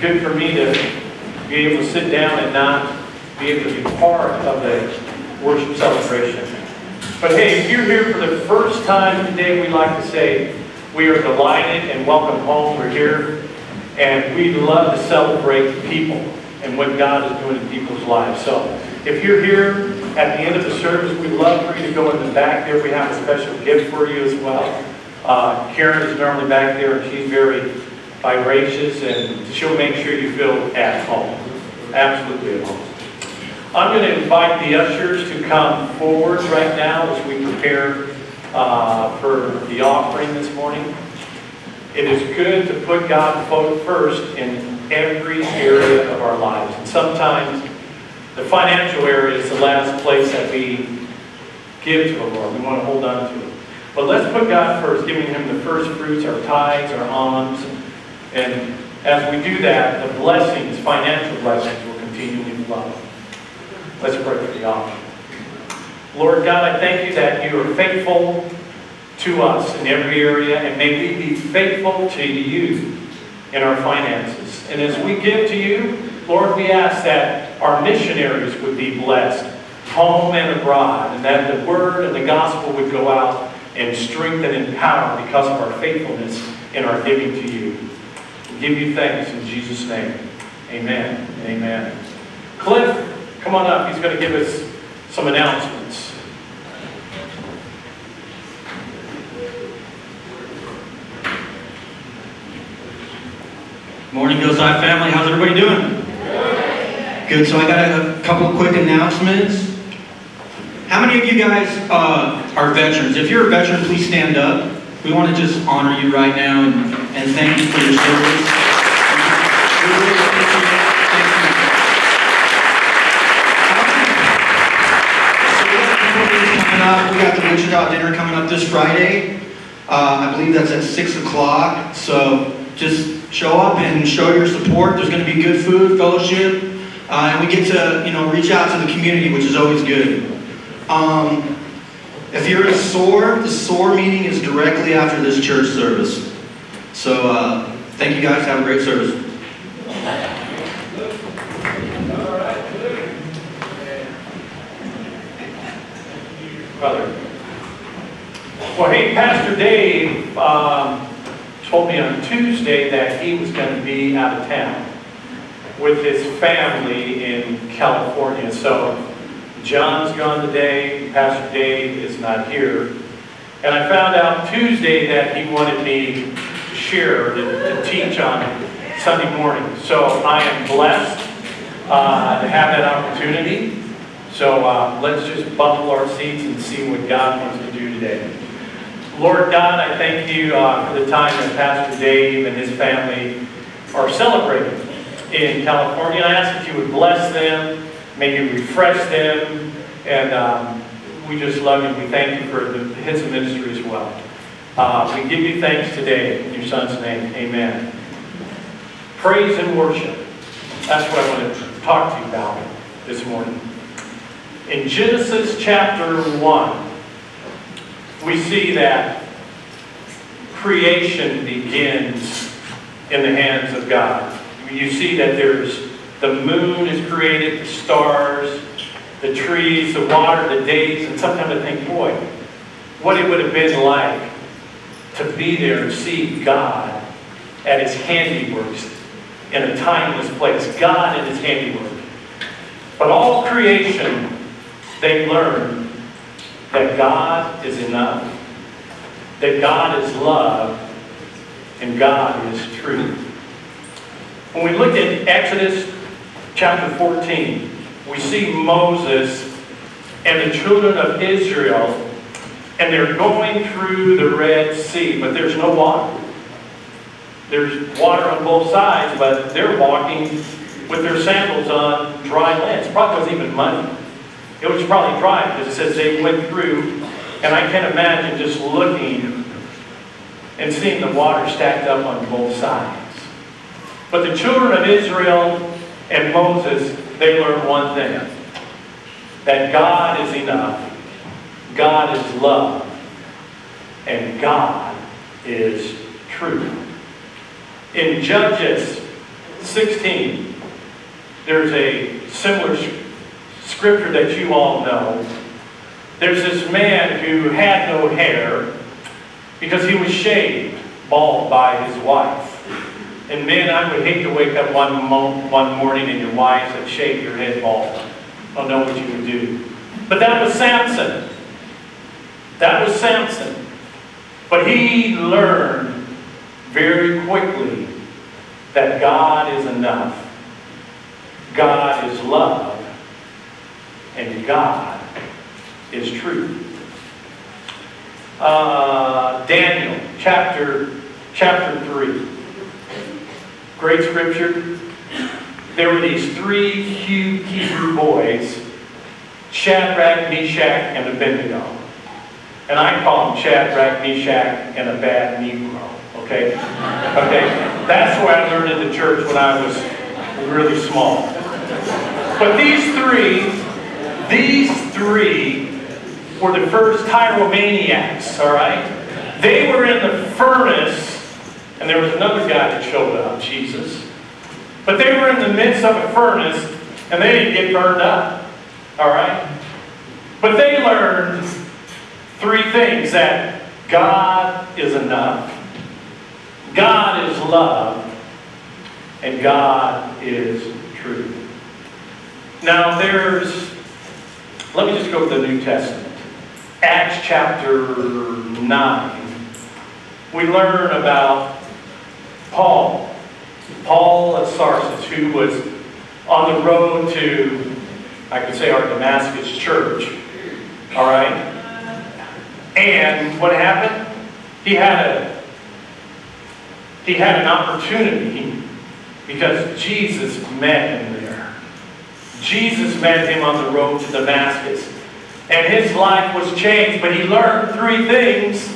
good for me to be able to sit down and not be able to be part of the worship celebration. But hey, if you're here for the first time today, we'd like to say we are delighted and welcome home. We're here, and we love to celebrate people and what God is doing in people's lives. So if you're here at the end of the service, we'd love for you to go in the back there. We have a special gift for you as well. Uh, Karen is normally back there, and she's very vivacious, and she'll make sure you feel at home. Absolutely at home. I'm going to invite the ushers to come forward right now as we prepare uh, for the offering this morning. It is good to put God first in every area of our lives. And sometimes the financial area is the last place that we give to the Lord. We want to hold on to it. But let's put God first, giving Him the first fruits, our tithes, our alms. And as we do that, the blessings, financial blessings, will continually flow. Let's pray for the offering. Lord God, I thank you that you are faithful to us in every area, and may we be faithful to you in our finances. And as we give to you, Lord, we ask that our missionaries would be blessed, home and abroad, and that the word and the gospel would go out and strengthen and power because of our faithfulness in our giving to you. Give you thanks in Jesus' name. Amen. Amen. Cliff, come on up. He's going to give us some announcements. Morning, Hillside family. How's everybody doing? Good. So I got a, couple quick announcements. How many of you guys uh, are veterans? If you're a veteran, please stand up. We want to just honor you right now and, and thank you for your service. Up. We got the Wichita dinner coming up this Friday. Uh, I believe that's at 6 o'clock. So just show up and show your support. There's going to be good food, fellowship, uh, and we get to you know reach out to the community, which is always good. Um, if you're in SOAR, the SOAR meeting is directly after this church service. So uh, thank you guys. Have a great service. Brother. Well, hey, Pastor Dave um, told me on Tuesday that he was going to be out of town with his family in California. So John's gone today, Pastor Dave is not here. And I found out Tuesday that he wanted me to share, to, to teach on Sunday morning. So I am blessed uh, to have that opportunity. So uh, let's just buckle our seats and see what God wants to do today. Lord God, I thank you uh, for the time that Pastor Dave and his family are celebrating in California. I ask that you would bless them, may you refresh them, and um, we just love you. We thank you for the hits of ministry as well. Uh, we give you thanks today in your son's name. Amen. Praise and worship. That's what I want to talk to you about this morning. In Genesis chapter 1, we see that creation begins in the hands of God. You see that there's the moon is created, the stars, the trees, the water, the days, and sometimes I think, boy, what it would have been like to be there and see God at his handiworks in a timeless place. God in his handiwork. But all creation, they learn that God is enough, that God is love, and God is truth. When we look at Exodus chapter 14, we see Moses and the children of Israel, and they're going through the Red Sea, but there's no water. There's water on both sides, but they're walking with their sandals on dry land. It probably wasn't even muddy. It was probably dry because it says they went through, and I can imagine just looking and seeing the water stacked up on both sides. But the children of Israel and Moses, they learned one thing that God is enough, God is love, and God is truth. In Judges 16, there's a similar scripture that you all know. There's this man who had no hair because he was shaved bald by his wife. And men, I would hate to wake up one, mo- one morning and your wife had shaved your head bald. I don't know what you would do. But that was Samson. That was Samson. But he learned very quickly that God is enough. God is love. And God is truth. Uh, Daniel chapter, chapter 3. Great scripture. There were these three huge Hebrew boys, Shadrach, Meshach, and Abednego. And I call them Shadrach, Meshach, and a bad Negro. Okay? Okay? That's what I learned in the church when I was really small. But these three, these three were the first pyromaniacs, all right? They were in the furnace, and there was another guy that showed up, Jesus. But they were in the midst of a furnace, and they didn't get burned up, all right? But they learned three things that God is enough, God is love, and God is truth. Now, there's, let me just go to the New Testament. Acts chapter 9. We learn about Paul. Paul of Tarsus, who was on the road to, I could say, our Damascus church. All right? And what happened? He had a he had an opportunity because Jesus met him there. Jesus met him on the road to Damascus. And his life was changed, but he learned three things.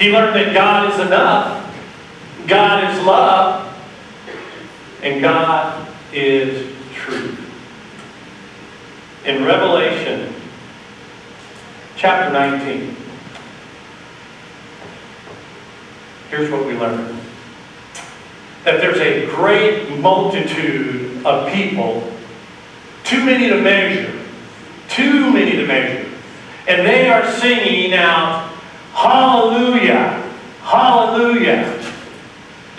He learned that God is enough, God is love, and God is truth. In Revelation chapter 19, here's what we learn that there's a great multitude of people, too many to measure, too many to measure. And they are singing out, Hallelujah, Hallelujah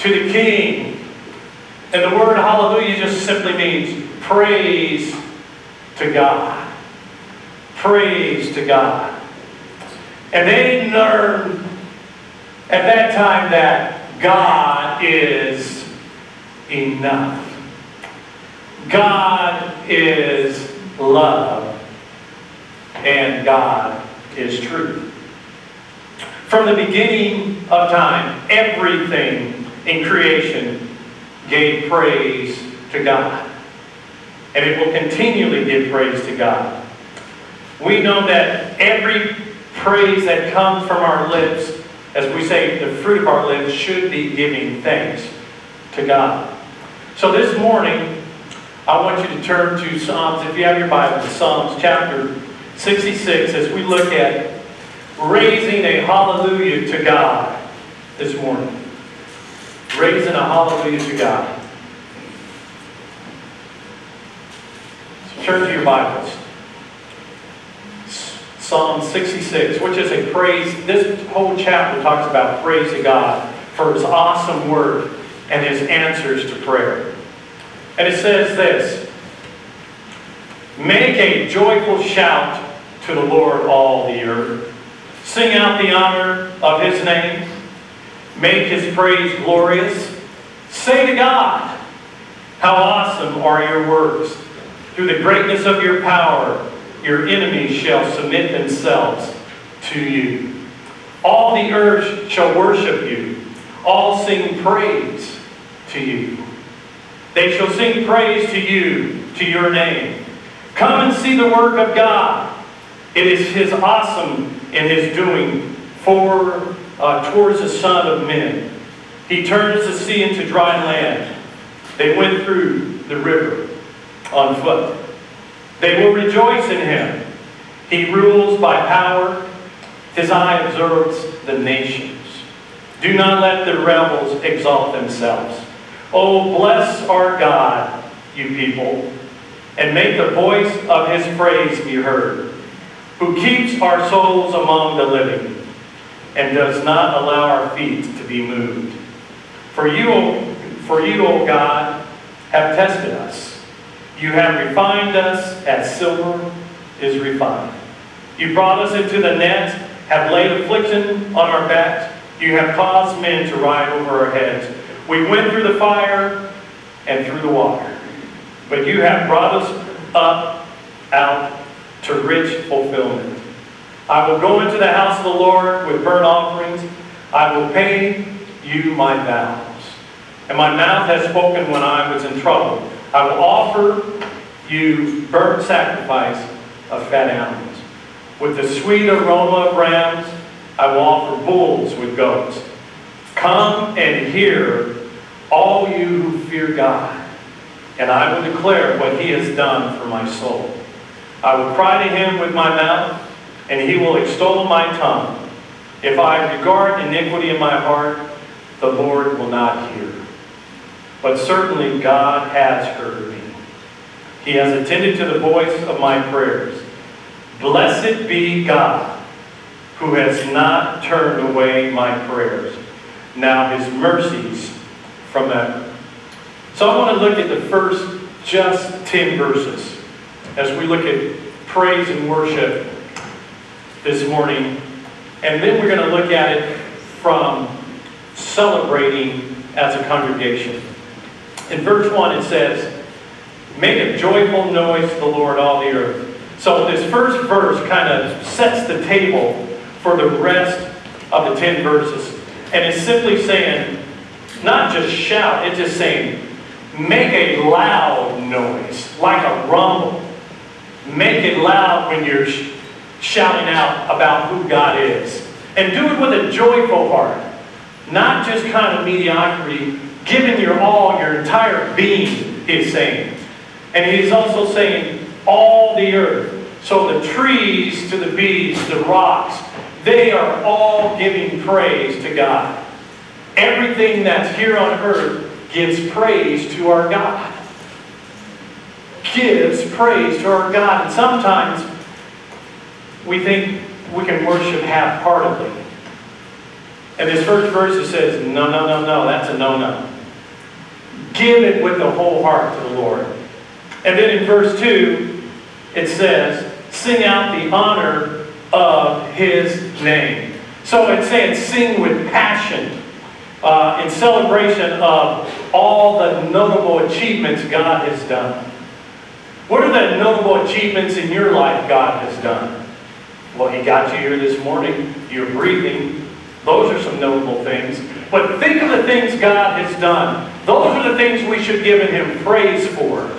to the King. And the word hallelujah just simply means praise to God. Praise to God. And they learned at that time that God is enough. God is love. And God is truth. From the beginning of time, everything in creation gave praise to God. And it will continually give praise to God. We know that every praise that comes from our lips as we say, the fruit of our lips should be giving thanks to God. So this morning, I want you to turn to Psalms, if you have your Bible, Psalms chapter 66, as we look at raising a hallelujah to God this morning. Raising a hallelujah to God. Turn to your Bibles. Psalm 66, which is a praise. This whole chapter talks about praise to God for his awesome work and his answers to prayer. And it says this Make a joyful shout to the Lord, all the earth. Sing out the honor of his name. Make his praise glorious. Say to God, How awesome are your works! Through the greatness of your power, your enemies shall submit themselves to you. All the earth shall worship you. All sing praise to you. They shall sing praise to you, to your name. Come and see the work of God. It is his awesome in his doing for uh, towards the Son of Men. He turns the sea into dry land. They went through the river on foot. They will rejoice in him. He rules by power. His eye observes the nations. Do not let the rebels exalt themselves. Oh, bless our God, you people, and make the voice of his praise be heard, who keeps our souls among the living and does not allow our feet to be moved. For you, for you, O God, have tested us. You have refined us as silver is refined. You brought us into the net, have laid affliction on our backs. You have caused men to ride over our heads. We went through the fire and through the water. But you have brought us up out to rich fulfillment. I will go into the house of the Lord with burnt offerings. I will pay you my vows. And my mouth has spoken when I was in trouble. I will offer you burnt sacrifice of fat animals. With the sweet aroma of rams, I will offer bulls with goats. Come and hear, all you who fear God, and I will declare what he has done for my soul. I will cry to him with my mouth, and he will extol my tongue. If I regard iniquity in my heart, the Lord will not hear. But certainly God has heard me. He has attended to the voice of my prayers. Blessed be God, who has not turned away my prayers. Now his mercies from ever. So I want to look at the first just 10 verses as we look at praise and worship this morning. And then we're going to look at it from celebrating as a congregation. In verse 1 it says, Make a joyful noise to the Lord, all the earth. So this first verse kind of sets the table for the rest of the 10 verses. And it's simply saying, not just shout, it's just saying, make a loud noise, like a rumble. Make it loud when you're shouting out about who God is. And do it with a joyful heart, not just kind of mediocrity, giving your all, your entire being, he's saying. And he's also saying, all the earth. So the trees to the bees, the rocks, they are all giving praise to God. Everything that's here on earth gives praise to our God. Gives praise to our God. And sometimes we think we can worship half-heartedly. And this first verse it says, no, no, no, no, that's a no-no. Give it with the whole heart to the Lord. And then in verse 2, it says, sing out the honor of his name. So it's saying sing with passion uh, in celebration of all the notable achievements God has done. What are the notable achievements in your life God has done? Well, He got you here this morning. You're breathing. Those are some notable things. But think of the things God has done. Those are the things we should give Him praise for.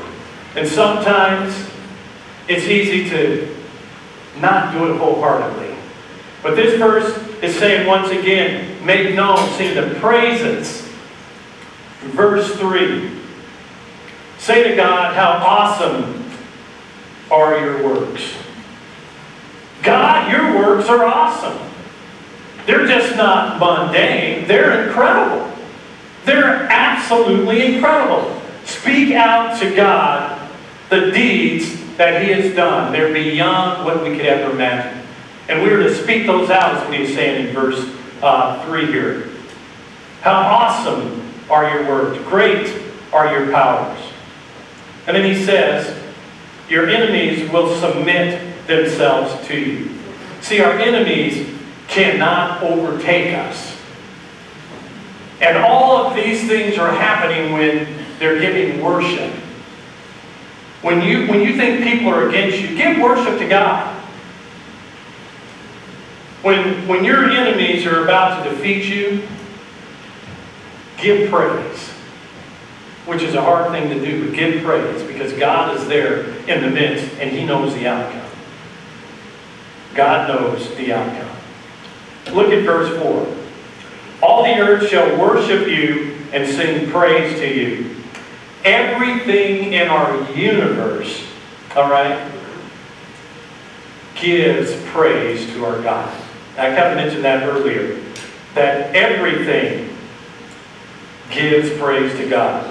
And sometimes it's easy to not do it wholeheartedly. But this verse is saying once again, make known, sing the praises. Verse 3. Say to God, how awesome are your works. God, your works are awesome. They're just not mundane, they're incredible. They're absolutely incredible. Speak out to God the deeds that He has done. They're beyond what we could ever imagine. And we are to speak those out, is what He's saying in verse uh, 3 here. How awesome are your works! Great are your powers. And then He says, Your enemies will submit themselves to you. See, our enemies cannot overtake us. And all of these things are happening when they're giving worship. When you, when you think people are against you, give worship to God. When, when your enemies are about to defeat you, give praise. Which is a hard thing to do, but give praise because God is there in the midst and He knows the outcome. God knows the outcome. Look at verse 4. All the earth shall worship you and sing praise to you. Everything in our universe, all right, gives praise to our God. I kind of mentioned that earlier. That everything gives praise to God.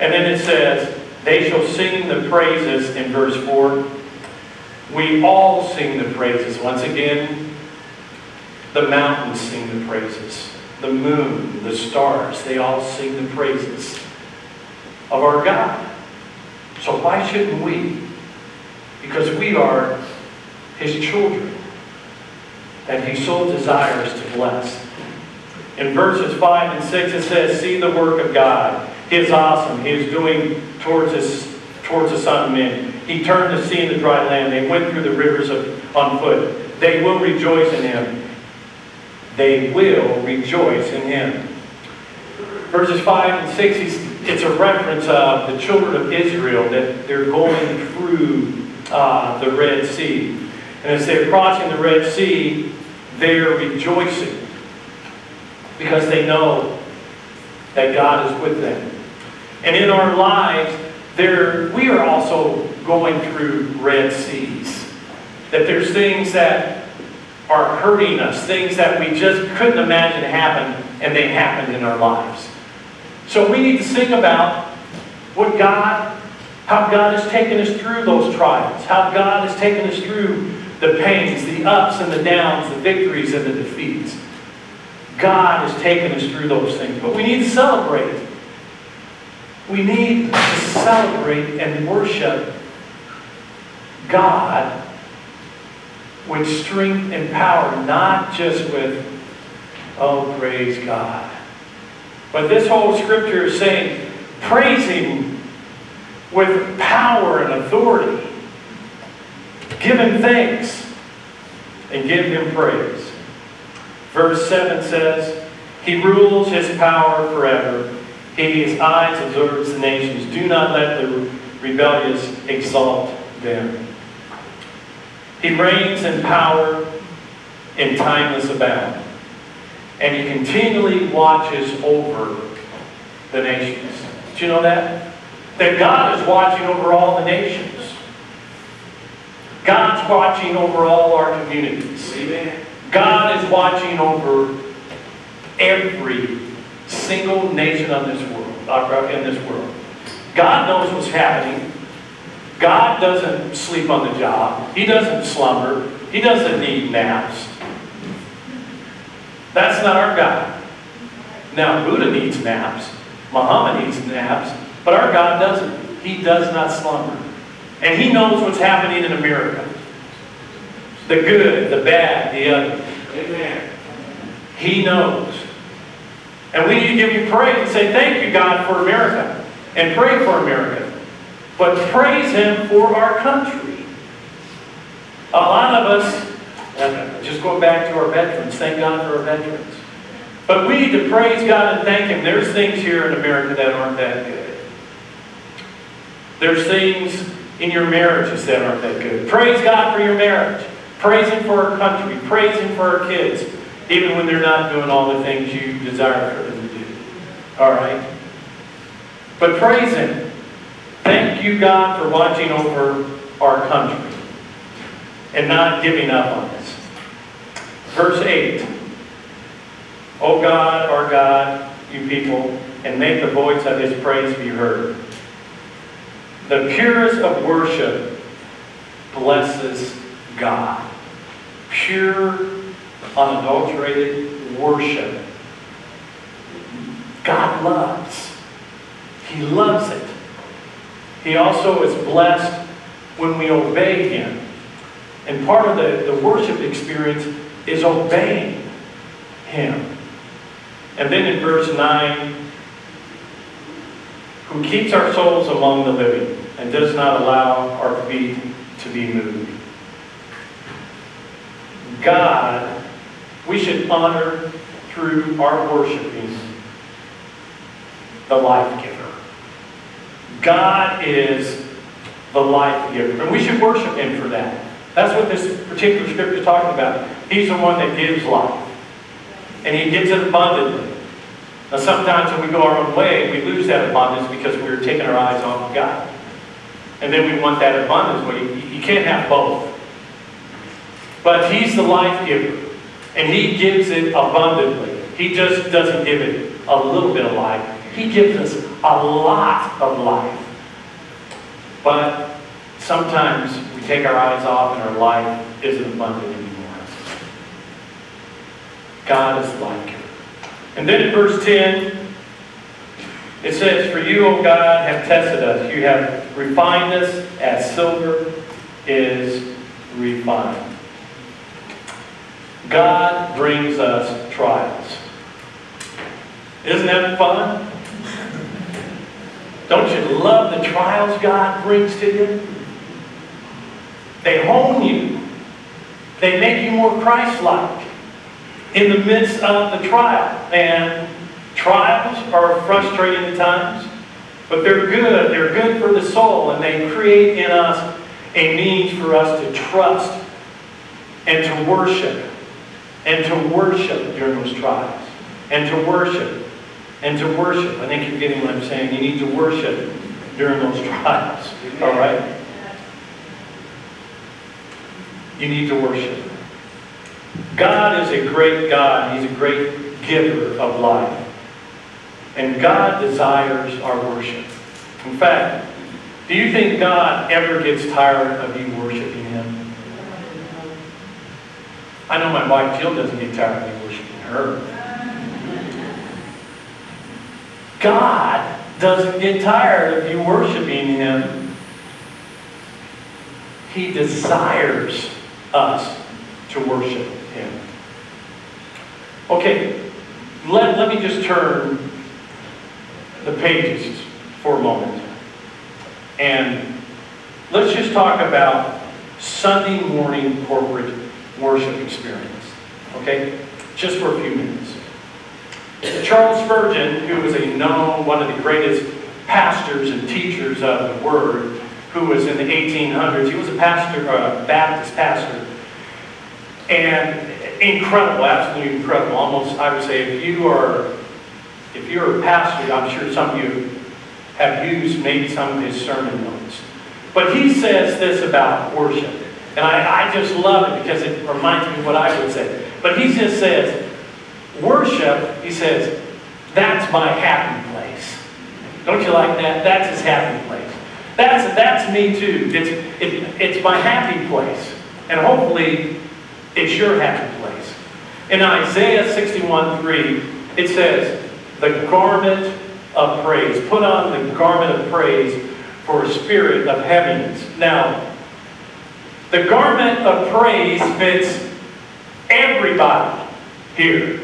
And then it says, they shall sing the praises in verse 4. We all sing the praises. Once again, the mountains sing the praises. The moon, the stars, they all sing the praises of our God. So why shouldn't we? Because we are His children that He so desires to bless. In verses 5 and 6 it says, See the work of God. He is awesome. He is doing towards us, towards us Son of Man. He turned the sea into dry land. They went through the rivers of, on foot. They will rejoice in him. They will rejoice in him. Verses 5 and 6, it's a reference of the children of Israel that they're going through uh, the Red Sea. And as they're crossing the Red Sea, they're rejoicing because they know that God is with them. And in our lives, there, we are also going through Red Seas. That there's things that are hurting us, things that we just couldn't imagine happen, and they happened in our lives. So we need to sing about what God, how God has taken us through those trials, how God has taken us through the pains, the ups and the downs, the victories and the defeats. God has taken us through those things. But we need to celebrate. We need to celebrate and worship God with strength and power, not just with, oh, praise God. But this whole scripture is saying, praise Him with power and authority. Give Him thanks and give Him praise. Verse 7 says, He rules His power forever. He, His eyes observes the nations. Do not let the rebellious exalt them. He reigns in power and timeless abound. And he continually watches over the nations. Do you know that? That God is watching over all the nations. God's watching over all our communities. Amen. God is watching over every single nation of this world, uh, in this world. God knows what's happening. God doesn't sleep on the job. He doesn't slumber. He doesn't need naps. That's not our God. Now, Buddha needs naps. Muhammad needs naps. But our God doesn't. He does not slumber. And He knows what's happening in America. The good, the bad, the ugly. Amen. He knows. And we need to give you praise and say, thank you, God, for America. And pray for America but praise Him for our country. A lot of us, just going back to our veterans, thank God for our veterans. But we need to praise God and thank Him. There's things here in America that aren't that good. There's things in your marriages that aren't that good. Praise God for your marriage. Praise Him for our country. Praise Him for our kids, even when they're not doing all the things you desire for them to do. All right? But praise Him. Thank you, God, for watching over our country and not giving up on us. Verse 8. O God, our God, you people, and make the voice of his praise be heard. The purest of worship blesses God. Pure, unadulterated worship. God loves. He loves it. He also is blessed when we obey Him. And part of the, the worship experience is obeying Him. And then in verse 9, who keeps our souls among the living and does not allow our feet to be moved. God, we should honor through our worshiping the life giver. God is the life giver. And we should worship Him for that. That's what this particular scripture is talking about. He's the one that gives life. And He gives it abundantly. Now, sometimes when we go our own way, we lose that abundance because we're taking our eyes off of God. And then we want that abundance. Well, you, you can't have both. But He's the life giver. And He gives it abundantly. He just doesn't give it a little bit of life. He gives us a lot of life. But sometimes we take our eyes off and our life isn't abundant anymore. God is like it. And then in verse 10, it says, For you, O God, have tested us. You have refined us as silver is refined. God brings us trials. Isn't that fun? Don't you love the trials God brings to you? They hone you. They make you more Christ-like in the midst of the trial. And trials are frustrating at times, but they're good. They're good for the soul, and they create in us a means for us to trust and to worship and to worship during those trials and to worship and to worship. I think you're getting what I'm saying. You need to worship during those trials. All right? You need to worship. God is a great God. He's a great giver of life. And God desires our worship. In fact, do you think God ever gets tired of you worshiping Him? I know my wife Jill doesn't get tired of me worshiping her. God doesn't get tired of you worshiping Him. He desires us to worship Him. Okay, let, let me just turn the pages for a moment. And let's just talk about Sunday morning corporate worship experience. Okay? Just for a few minutes. Charles Spurgeon, who was a known, one of the greatest pastors and teachers of the Word, who was in the 1800s, he was a pastor, a Baptist pastor, and incredible, absolutely incredible. Almost, I would say, if you are, if you're a pastor, I'm sure some of you have used maybe some of his sermon notes. But he says this about worship, and I, I just love it because it reminds me of what I would say. But he just says, Worship, he says, that's my happy place. Don't you like that? That's his happy place. That's, that's me too. It's, it, it's my happy place. And hopefully, it's your happy place. In Isaiah 61 3, it says, the garment of praise. Put on the garment of praise for a spirit of heaviness. Now, the garment of praise fits everybody here.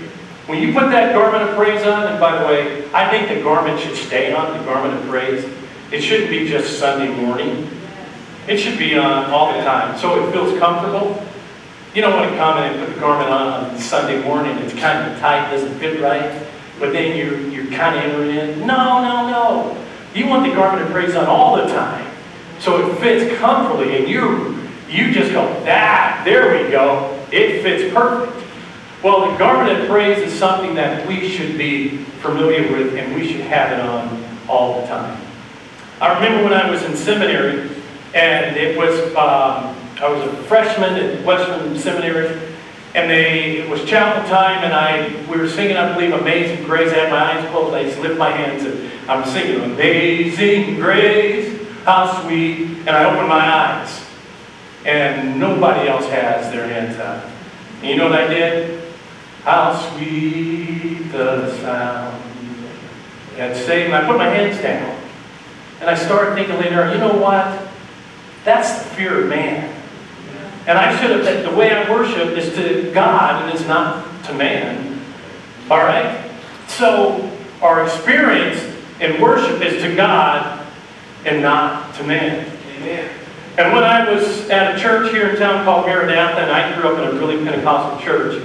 When you put that garment of praise on, and by the way, I think the garment should stay on, the garment of praise. It shouldn't be just Sunday morning. It should be on all the time, so it feels comfortable. You don't want to come in and put the garment on on Sunday morning. It's kind of tight, doesn't fit right. But then you're, you're kind of entering in. No, no, no. You want the garment of praise on all the time. So it fits comfortably, and you you just go, that, there we go. It fits perfect. Well, the garment of praise is something that we should be familiar with and we should have it on all the time. I remember when I was in seminary, and it was, um, I was a freshman at Western Seminary, and they, it was chapel time, and I, we were singing, I believe, Amazing Grace. I had my eyes closed, I just lift my hands, and I'm singing, Amazing Grace, how sweet, and I opened my eyes, and nobody else has their hands up. And you know what I did? How sweet the sound that saved. I put my hands down. And I started thinking later, you know what? That's the fear of man. And I should have, the way I worship is to God and it's not to man. All right? So our experience in worship is to God and not to man. Amen. And when I was at a church here in town called Maranatha, and I grew up in a really Pentecostal church,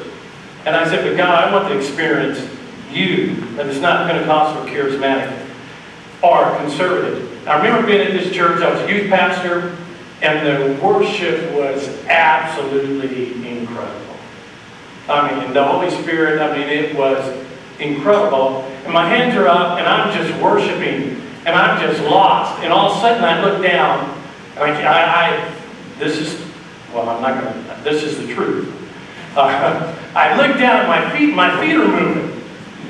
and I said, but God, I want to experience you, that is not Pentecostal charismatic or conservative. I remember being at this church, I was a youth pastor, and the worship was absolutely incredible. I mean, the Holy Spirit, I mean, it was incredible. And my hands are up, and I'm just worshiping, and I'm just lost. And all of a sudden, I look down, I, I, I this is, well, I'm not going to, this is the truth. Uh, I looked down at my feet, my feet are moving.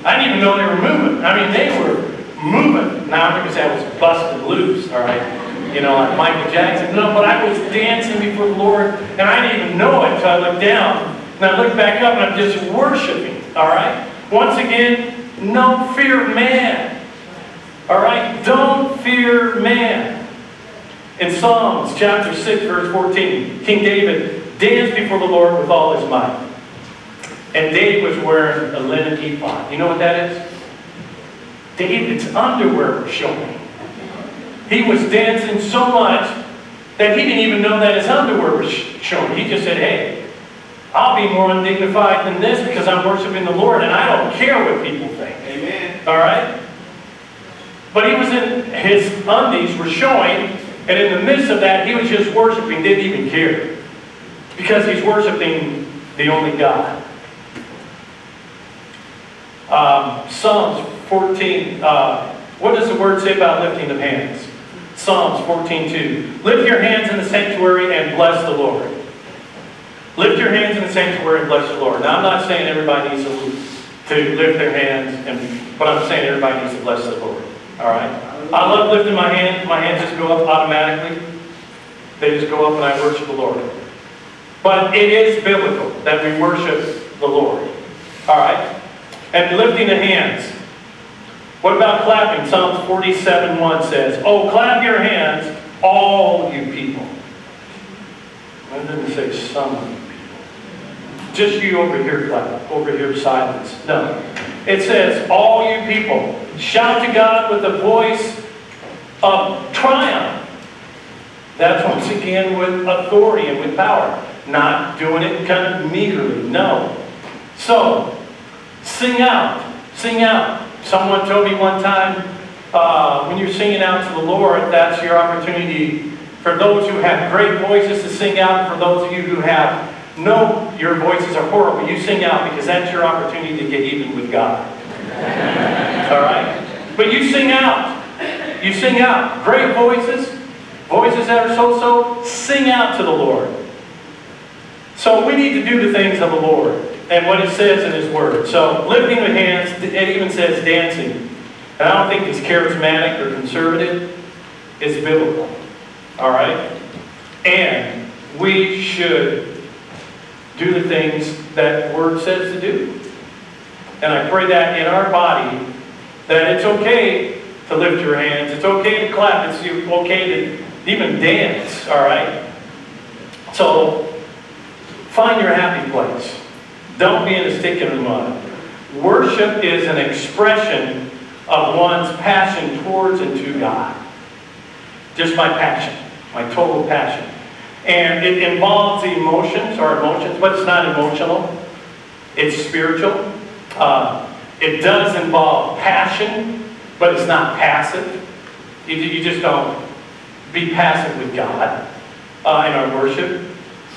I didn't even know they were moving. I mean, they were moving. Now, I'm say I was busted loose, all right? You know, like Michael Jackson. No, but I was dancing before the Lord, and I didn't even know it until I looked down. And I looked back up, and I'm just worshiping, all right? Once again, no fear man. All right? Don't fear man. In Psalms chapter 6, verse 14, King David danced before the Lord with all his might. And David was wearing a linen ephod. You know what that is? David's underwear was showing. He was dancing so much that he didn't even know that his underwear was showing. He just said, hey, I'll be more undignified than this because I'm worshiping the Lord and I don't care what people think. Amen. All right? But he was in, his undies were showing, and in the midst of that, he was just worshiping, didn't even care. Because he's worshiping the only God. Um, Psalms 14, uh, what does the word say about lifting of hands? Psalms 14:2. Lift your hands in the sanctuary and bless the Lord. Lift your hands in the sanctuary and bless the Lord. Now, I'm not saying everybody needs to, to lift their hands, and, but I'm saying everybody needs to bless the Lord. All right? I love lifting my hands. My hands just go up automatically. They just go up and I worship the Lord. But it is biblical that we worship the Lord. All right? And lifting the hands. What about clapping? Psalms 47 1 says, Oh, clap your hands, all you people. I didn't say some people. Just you over here clap, over here silence. No. It says, All you people, shout to God with the voice of triumph. That's once again with authority and with power. Not doing it kind of meagerly. No. So, sing out. Sing out. Someone told me one time, uh, when you're singing out to the Lord, that's your opportunity for those who have great voices to sing out, for those of you who have no, your voices are horrible, you sing out because that's your opportunity to get even with God. All right? But you sing out. You sing out. Great voices, voices that are so-so, sing out to the Lord. So we need to do the things of the Lord and what it says in His Word. So lifting the hands, it even says dancing. And I don't think it's charismatic or conservative. It's biblical. All right? And we should do the things that Word says to do. And I pray that in our body, that it's okay to lift your hands. It's okay to clap. It's okay to even dance. All right? So find your happy place. Don't be in a stick in the mud. Worship is an expression of one's passion towards and to God. Just my passion, my total passion. And it involves emotions or emotions, but it's not emotional. It's spiritual. Uh, it does involve passion, but it's not passive. You, you just don't be passive with God uh, in our worship.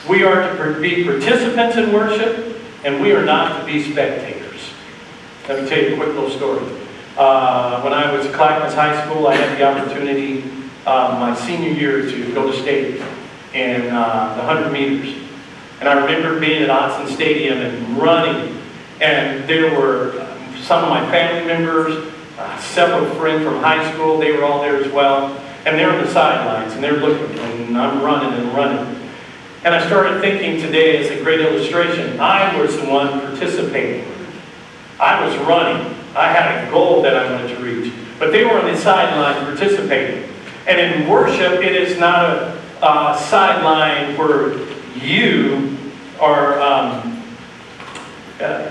We are to be participants in worship, and we are not to be spectators. Let me tell you a quick little story. Uh, when I was at Clackamas High School, I had the opportunity uh, my senior year to go to state in uh, the 100 meters. And I remember being at Autzen Stadium and running, and there were some of my family members, uh, several friends from high school, they were all there as well. And they're on the sidelines, and they're looking, and I'm running and running. And I started thinking today as a great illustration, I was the one participating. I was running. I had a goal that I wanted to reach. But they were on the sideline participating. And in worship, it is not a uh, sideline where you are, um, uh,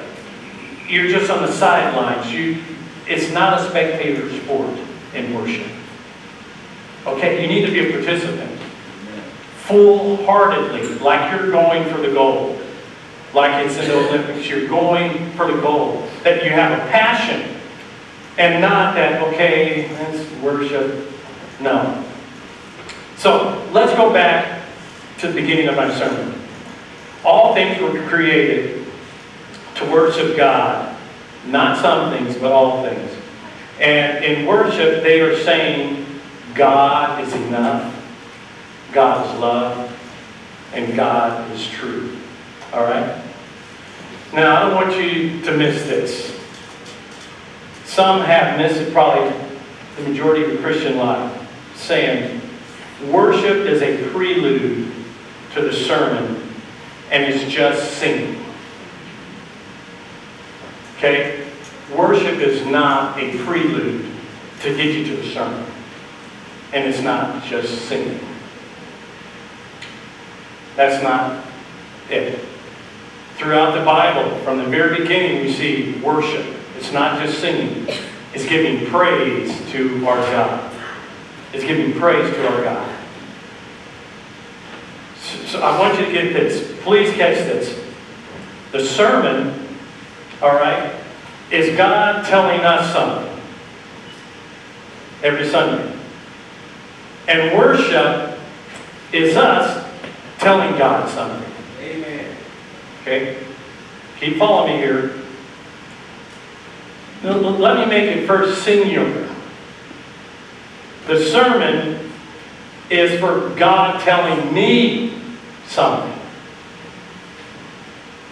you're just on the sidelines. You, it's not a spectator sport in worship. Okay, you need to be a participant. Full-heartedly, like you're going for the goal. Like it's in the Olympics, you're going for the goal. That you have a passion. And not that, okay, let's worship. No. So, let's go back to the beginning of my sermon. All things were created to worship God. Not some things, but all things. And in worship, they are saying, God is enough, God is love, and God is true. All right? Now, I don't want you to miss this. some have missed it, probably the majority of the Christian life, saying worship is a prelude to the sermon and it's just singing. Okay? Worship is not a prelude to get you to the sermon. And it's not just singing. That's not it. Throughout the Bible, from the very beginning, we see worship. It's not just singing, it's giving praise to our God. It's giving praise to our God. So, I want you to get this. Please catch this. The sermon, all right, is God telling us something every Sunday. And worship is us telling God something. Amen. Okay? Keep following me here. Let me make it first singular. The sermon is for God telling me something.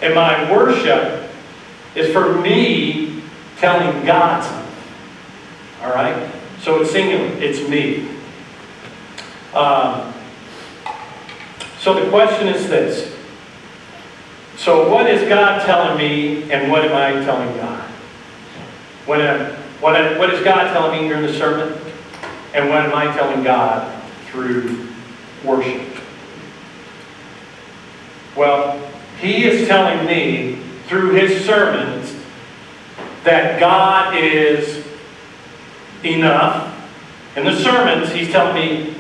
And my worship is for me telling God something. All right? So it's singular. It's me. Um, so the question is this. So what is God telling me and what am I telling God? When am, what, am- what is God telling me during the sermon? And what am I telling God through worship? Well, He is telling me through His sermons that God is enough. In the sermons, He's telling me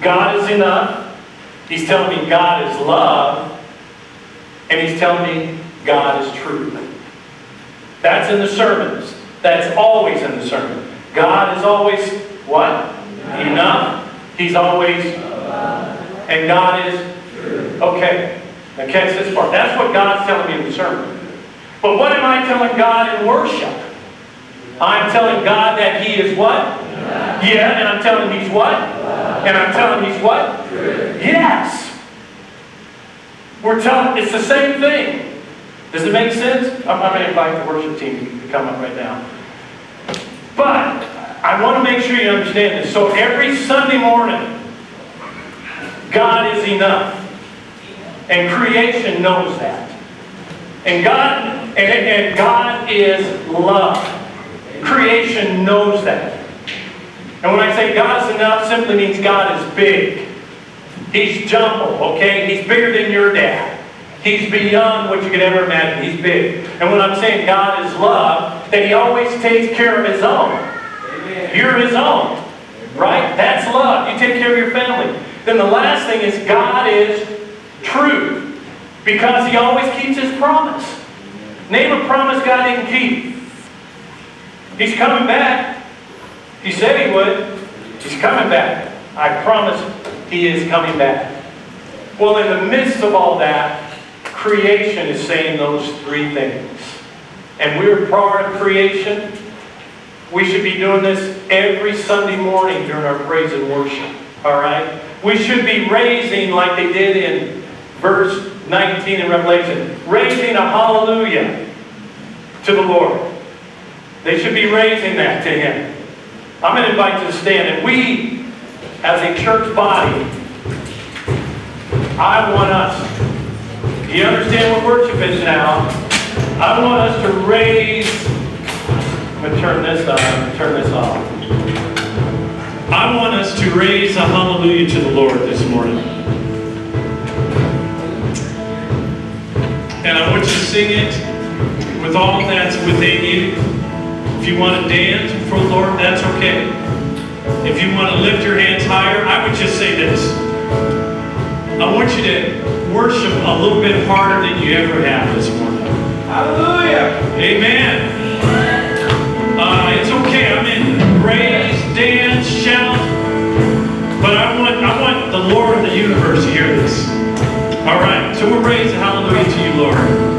God is enough. He's telling me God is love. And He's telling me God is truth. That's in the sermons. That's always in the sermon. God is always what? Enough. He's always. And God is. Okay. Now catch this part. That's what God's telling me in the sermon. But what am I telling God in worship? I'm telling God that He is what? Yeah, and I'm telling He's what? And I'm telling He's what? Yes. We're telling, it's the same thing. Does it make sense? I'm, I'm going to invite the worship team to come up right now. But I want to make sure you understand this. So every Sunday morning, God is enough. And creation knows that. And God, and, and God is love. Creation knows that. And when I say God is enough, simply means God is big. He's jumbo, okay? He's bigger than your dad. He's beyond what you could ever imagine. He's big. And when I'm saying God is love, that He always takes care of His own. Amen. You're His own. Right? That's love. You take care of your family. Then the last thing is God is truth. Because He always keeps His promise. Name a promise God didn't keep. He's coming back. He said He would. He's coming back. I promise He is coming back. Well, in the midst of all that, creation is saying those three things. And we're part of creation. We should be doing this every Sunday morning during our praise and worship. All right? We should be raising, like they did in verse 19 in Revelation, raising a hallelujah to the Lord. They should be raising that to Him. I'm going to invite you to stand. And we, as a church body, I want us, do you understand what worship is now? I want us to raise, I'm going to turn this on, turn this off. I want us to raise a hallelujah to the Lord this morning. And I want you to sing it with all that's within you. If you want to dance for the Lord, that's okay. If you want to lift your hands higher, I would just say this. I want you to worship a little bit harder than you ever have this morning. Hallelujah. Amen. Uh, it's okay. I'm in praise, dance, shout. But I want I want the Lord of the universe to hear this. All right. So we'll raise a hallelujah to you, Lord.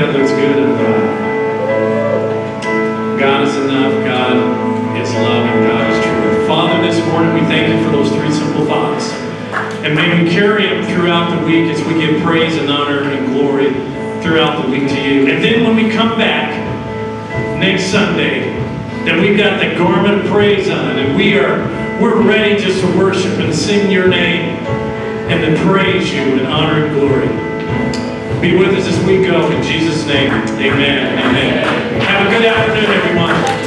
God looks good and. Uh, God is enough. God is loving. God is true. Father, this morning we thank you for those three simple thoughts. And may we carry them throughout the week as we give praise and honor and glory throughout the week to you. And then when we come back next Sunday, that we've got the garment of praise on and we are we're ready just to worship and sing your name and to praise you and honor and glory. Be with us as we go. In Jesus' name, amen. Amen. Have a good afternoon, everyone.